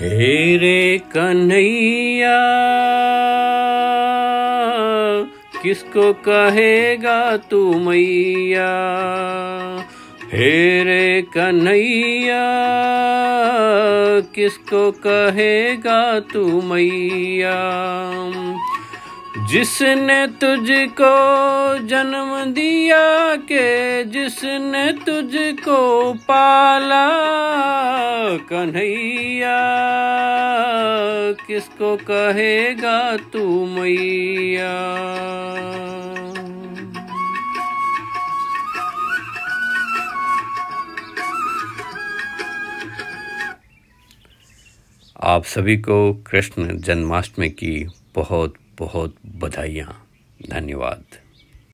हे रे कन्हैया, किसको कहेगा तू मैया? हे रे कन्हैया, किसको कहेगा तू मैया? जिसने तुझको जन्म दिया के जिसने तुझको पाला कन्हैया, किसको कहेगा तू मैया? आप सभी को कृष्ण जन्माष्टमी की बहुत बहुत बधाइयाँ। धन्यवाद।